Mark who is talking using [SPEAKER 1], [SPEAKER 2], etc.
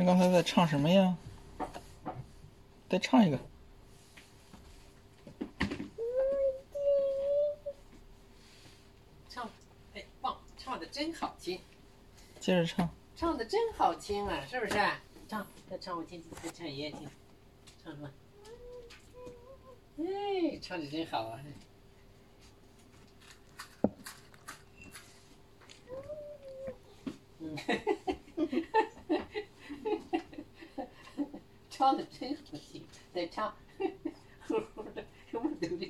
[SPEAKER 1] 你刚才在唱什么呀？再唱一个。
[SPEAKER 2] 唱，哎，棒，唱的真好听，
[SPEAKER 1] 接着唱。
[SPEAKER 2] 唱的真好听啊，是不是？唱，再唱我听听，再唱爷爷听，唱什么？哎，唱的真好啊！唱的真好听，再唱，呼呼的，什么都听不。